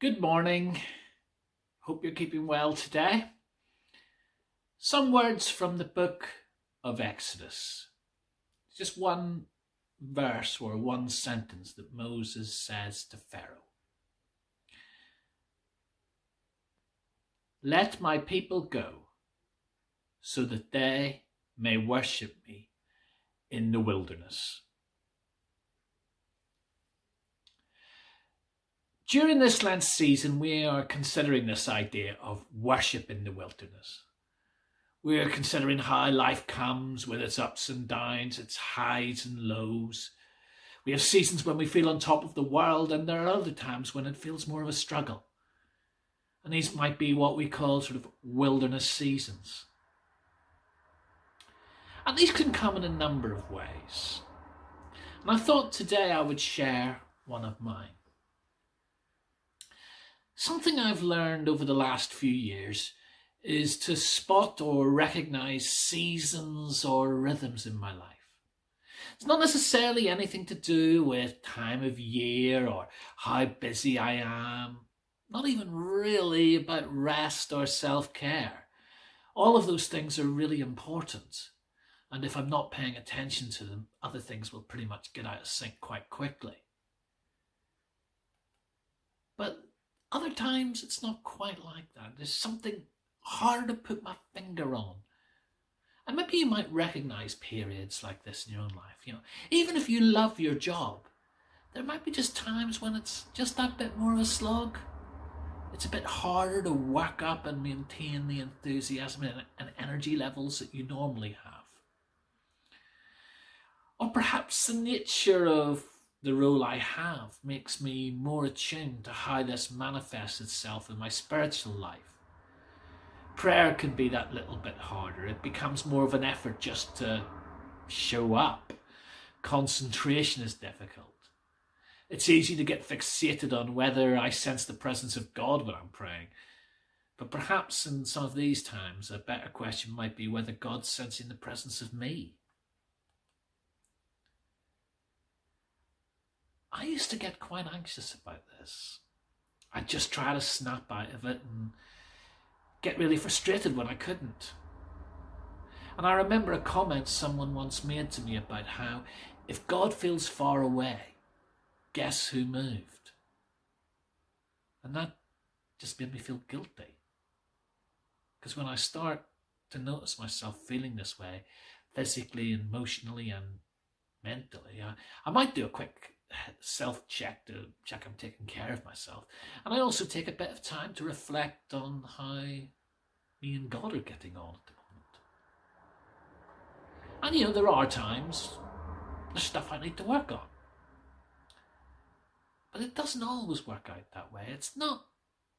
Good morning. Hope you're keeping well today. Some words from the book of Exodus. Just one verse or one sentence that Moses says to Pharaoh. Let my people go so that they may worship me in the wilderness. During this Lent season, we are considering this idea of worship in the wilderness. We are considering how life comes with its ups and downs, its highs and lows. We have seasons when we feel on top of the world, and there are other times when it feels more of a struggle. And these might be what we call sort of wilderness seasons. And these can come in a number of ways. And I thought today I would share one of mine. Something I've learned over the last few years is to spot or recognize seasons or rhythms in my life. It's not necessarily anything to do with time of year or how busy I am, not even really about rest or self care. All of those things are really important. And if I'm not paying attention to them, other things will pretty much get out of sync quite quickly. But other times it's not quite like that. There's something hard to put my finger on. And maybe you might recognize periods like this in your own life. You know, even if you love your job, there might be just times when it's just that bit more of a slog. It's a bit harder to work up and maintain the enthusiasm and energy levels that you normally have. Or perhaps the nature of the role I have makes me more attuned to how this manifests itself in my spiritual life. Prayer can be that little bit harder. It becomes more of an effort just to show up. Concentration is difficult. It's easy to get fixated on whether I sense the presence of God when I'm praying. But perhaps in some of these times, a better question might be whether God's sensing the presence of me. I used to get quite anxious about this. I'd just try to snap out of it and get really frustrated when I couldn't. And I remember a comment someone once made to me about how if God feels far away, guess who moved? And that just made me feel guilty. Because when I start to notice myself feeling this way, physically, emotionally, and mentally, I, I might do a quick self check to check I'm taking care of myself. And I also take a bit of time to reflect on how me and God are getting on at the moment. And you know, there are times there's stuff I need to work on. But it doesn't always work out that way. It's not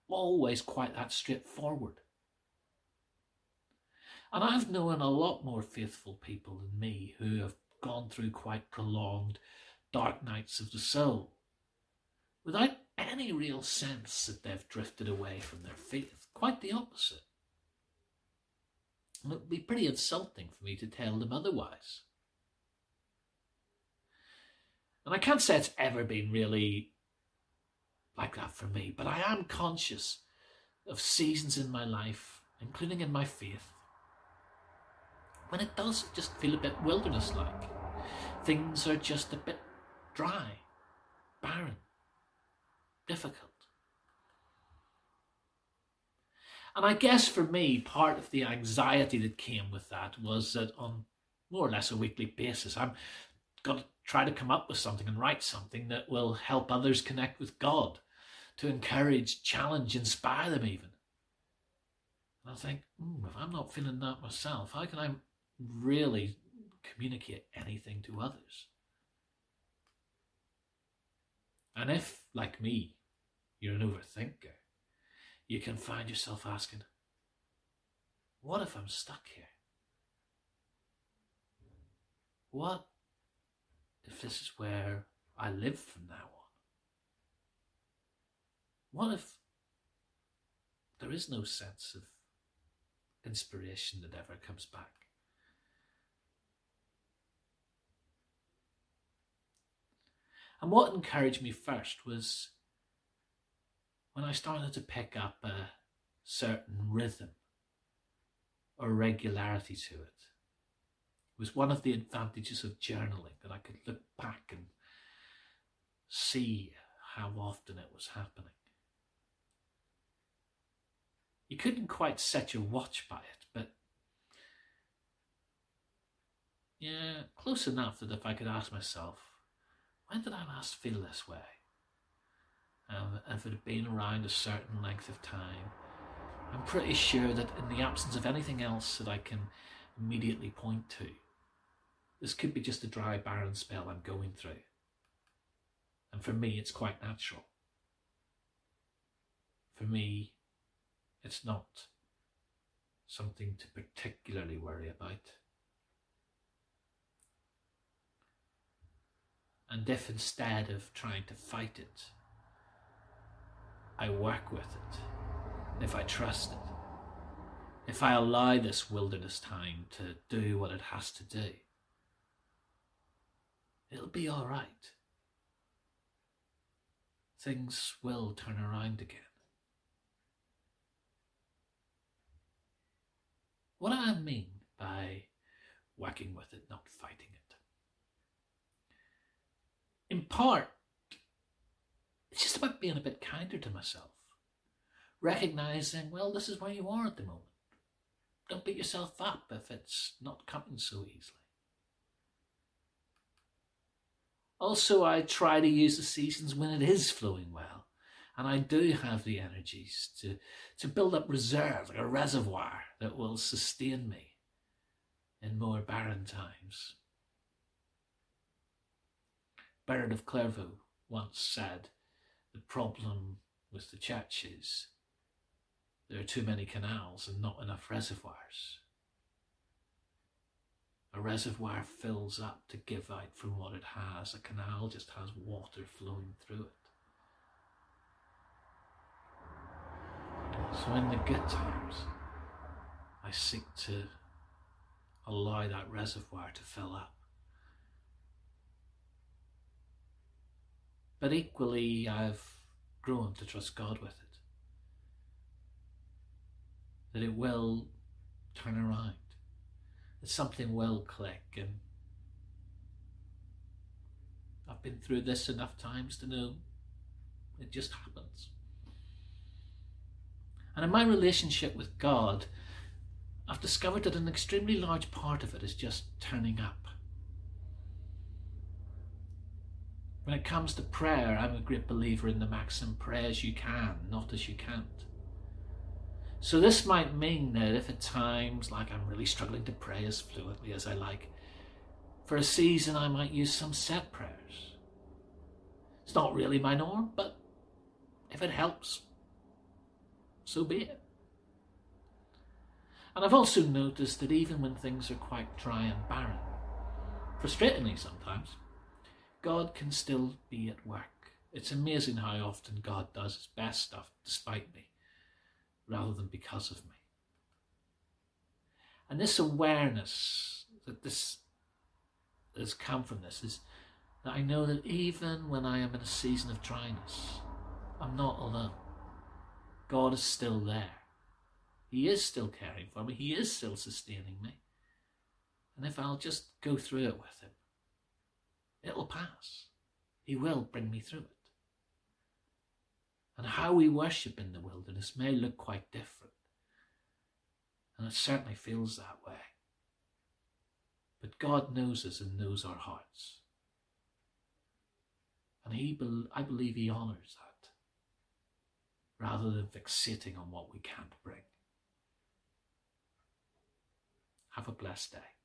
always quite that straightforward. And I've known a lot more faithful people than me who have gone through quite prolonged dark nights of the soul, without any real sense that they've drifted away from their faith. Quite the opposite. And it would be pretty insulting for me to tell them otherwise. And I can't say it's ever been really like that for me, but I am conscious of seasons in my life, including in my faith, when it does just feel a bit wilderness like. Things are just a bit dry, barren, difficult. And I guess for me, part of the anxiety that came with that was that on more or less a weekly basis, I'm got to try to come up with something and write something that will help others connect with God, to encourage, challenge, inspire them even. And I think, mm, if I'm not feeling that myself, how can I really communicate anything to others? And if, like me, you're an overthinker, you can find yourself asking, what if I'm stuck here? What if this is where I live from now on? What if there is no sense of inspiration that ever comes back? And what encouraged me first was when I started to pick up a certain rhythm or regularity to it. It was one of the advantages of journaling that I could look back and see how often it was happening. You couldn't quite set your watch by it, but yeah, close enough that if I could ask myself, when did I last feel this way? Um, if it had been around a certain length of time, I'm pretty sure that in the absence of anything else that I can immediately point to, this could be just a dry, barren spell I'm going through. And for me, it's quite natural. For me, it's not something to particularly worry about. And if instead of trying to fight it, I work with it, if I trust it, if I allow this wilderness time to do what it has to do, it'll be all right. Things will turn around again. What I mean by working with it, not fighting it? Part, it's just about being a bit kinder to myself. Recognizing, well, this is where you are at the moment. Don't beat yourself up if it's not coming so easily. Also, I try to use the seasons when it is flowing well. And I do have the energies to, to build up reserve, like a reservoir that will sustain me in more barren times. Bernard of Clairvaux once said, the problem with the church is there are too many canals and not enough reservoirs. A reservoir fills up to give out from what it has. A canal just has water flowing through it. So in the good times, I seek to allow that reservoir to fill up. But equally, I've grown to trust God with it. That it will turn around, that something will click. And I've been through this enough times to know it just happens. And in my relationship with God, I've discovered that an extremely large part of it is just turning up. When it comes to prayer, I'm a great believer in the maxim pray as you can, not as you can't. So this might mean that if at times, like I'm really struggling to pray as fluently as I like, for a season I might use some set prayers. It's not really my norm, but if it helps, so be it. And I've also noticed that even when things are quite dry and barren, frustratingly sometimes, God can still be at work. It's amazing how often God does his best stuff despite me, rather than because of me. And this awareness that this has come from this is that I know that even when I am in a season of dryness, I'm not alone. God is still there. He is still caring for me. He is still sustaining me. And if I'll just go through it with Him, it'll pass. He will bring me through it. And how we worship in the wilderness may look quite different. And it certainly feels that way. But God knows us and knows our hearts. And he, I believe He honours that rather than fixating on what we can't bring. Have a blessed day.